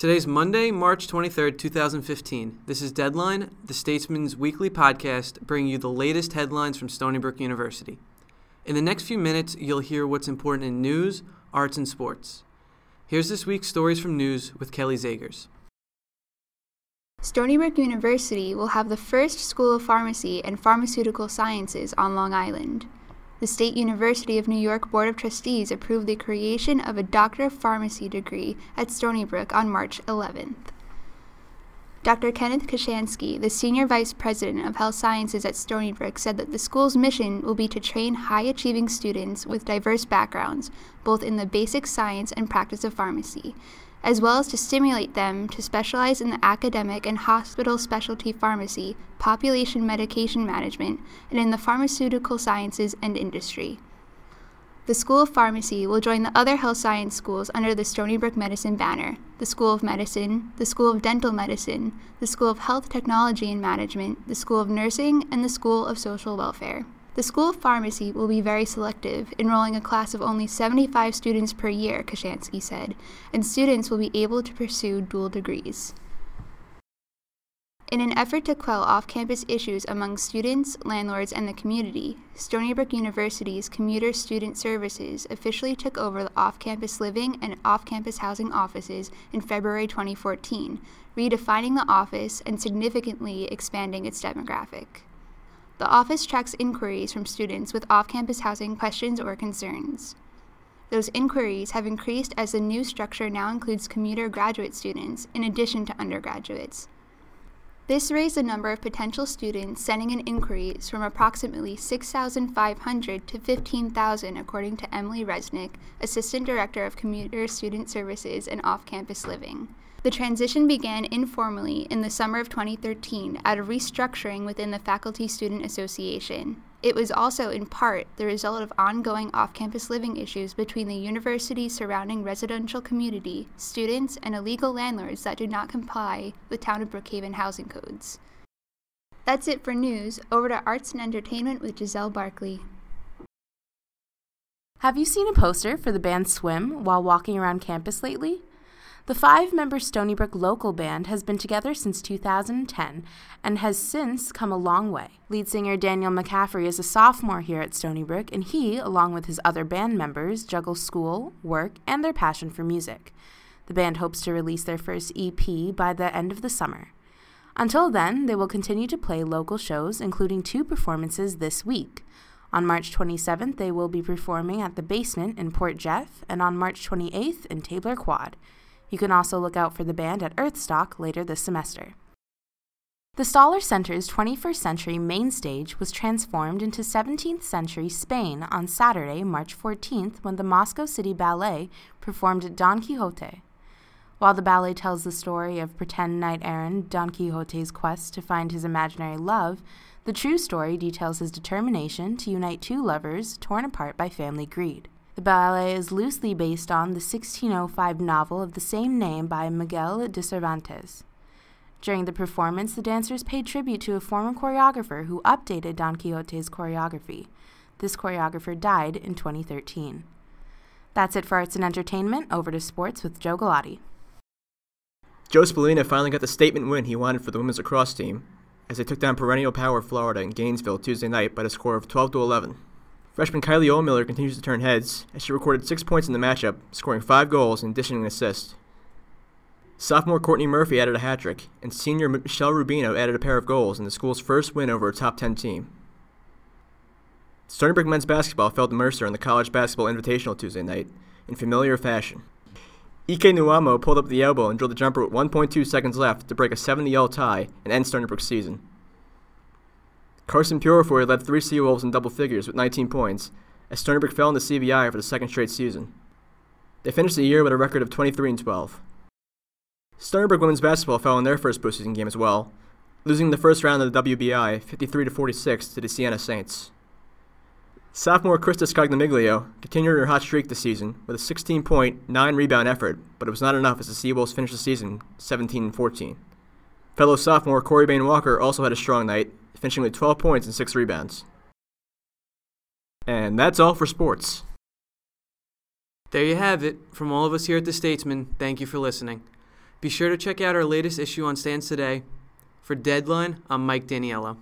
Today's Monday, March 23rd, 2015. This is Deadline, the Statesman's weekly podcast, bringing you the latest headlines from Stony Brook University. In the next few minutes, you'll hear what's important in news, arts, and sports. Here's this week's stories from news with Kelly Zegers. Stony Brook University will have the first School of Pharmacy and Pharmaceutical Sciences on Long Island the State University of New York Board of Trustees approved the creation of a Doctor of Pharmacy degree at Stony Brook on March 11th. Dr. Kenneth Kaushansky, the Senior Vice President of Health Sciences at Stony Brook, said that the school's mission will be to train high achieving students with diverse backgrounds, both in the basic science and practice of pharmacy, as well as to stimulate them to specialize in the academic and hospital specialty pharmacy, population medication management, and in the pharmaceutical sciences and industry. The School of Pharmacy will join the other health science schools under the Stony Brook Medicine banner the School of Medicine, the School of Dental Medicine, the School of Health Technology and Management, the School of Nursing, and the School of Social Welfare. The School of Pharmacy will be very selective, enrolling a class of only 75 students per year, Kaushansky said, and students will be able to pursue dual degrees. In an effort to quell off campus issues among students, landlords, and the community, Stony Brook University's Commuter Student Services officially took over the off campus living and off campus housing offices in February 2014, redefining the office and significantly expanding its demographic. The office tracks inquiries from students with off campus housing questions or concerns. Those inquiries have increased as the new structure now includes commuter graduate students in addition to undergraduates. This raised the number of potential students sending in inquiries from approximately 6,500 to 15,000, according to Emily Resnick, Assistant Director of Commuter Student Services and Off Campus Living. The transition began informally in the summer of 2013 at a restructuring within the Faculty Student Association. It was also, in part, the result of ongoing off campus living issues between the university's surrounding residential community, students, and illegal landlords that do not comply with Town of Brookhaven housing codes. That's it for news. Over to arts and entertainment with Giselle Barkley. Have you seen a poster for the band Swim while walking around campus lately? The five member Stony Brook local band has been together since 2010 and has since come a long way. Lead singer Daniel McCaffrey is a sophomore here at Stony Brook, and he, along with his other band members, juggle school, work, and their passion for music. The band hopes to release their first EP by the end of the summer. Until then, they will continue to play local shows, including two performances this week. On March 27th, they will be performing at the Basement in Port Jeff, and on March 28th in Tabler Quad. You can also look out for the band at Earthstock later this semester. The Staller Center's 21st century main stage was transformed into 17th century Spain on Saturday, March 14th, when the Moscow City Ballet performed Don Quixote. While the ballet tells the story of pretend knight errant Don Quixote's quest to find his imaginary love, the true story details his determination to unite two lovers torn apart by family greed. The ballet is loosely based on the 1605 novel of the same name by Miguel de Cervantes. During the performance, the dancers paid tribute to a former choreographer who updated Don Quixote's choreography. This choreographer died in 2013. That's it for arts and entertainment. Over to sports with Joe Galotti. Joe Spallina finally got the statement win he wanted for the women's lacrosse team as they took down perennial power Florida in Gainesville Tuesday night by a score of 12 to 11. Freshman Kylie Ohlmiller continues to turn heads as she recorded six points in the matchup, scoring five goals and dishing an assist. Sophomore Courtney Murphy added a hat trick, and senior Michelle Rubino added a pair of goals in the school's first win over a top 10 team. Stony Brook men's basketball fell to Mercer in the College Basketball Invitational Tuesday night in familiar fashion. Ike Nwamu pulled up the elbow and drilled the jumper with 1.2 seconds left to break a 70 0 tie and end Stony Brook's season. Carson Purifoy led three Seawolves in double figures with 19 points, as Brook fell in the CBI for the second straight season. They finished the year with a record of 23 and 12. Stony Brook women's basketball fell in their first postseason game as well, losing the first round of the WBI 53 to 46 to the Siena Saints. Sophomore Krista Scognamiglio continued her hot streak this season with a 16 point, 9 rebound effort, but it was not enough as the Seawolves finished the season 17 14. Fellow sophomore Kori Bayne-Walker also had a strong night, finishing with 12 points and 6 rebounds. And that's all for sports. There you have it. From all of us here at The Statesman, thank you for listening. Be sure to check out our latest issue on Stands Today. For Deadline, I'm Mike Daniello.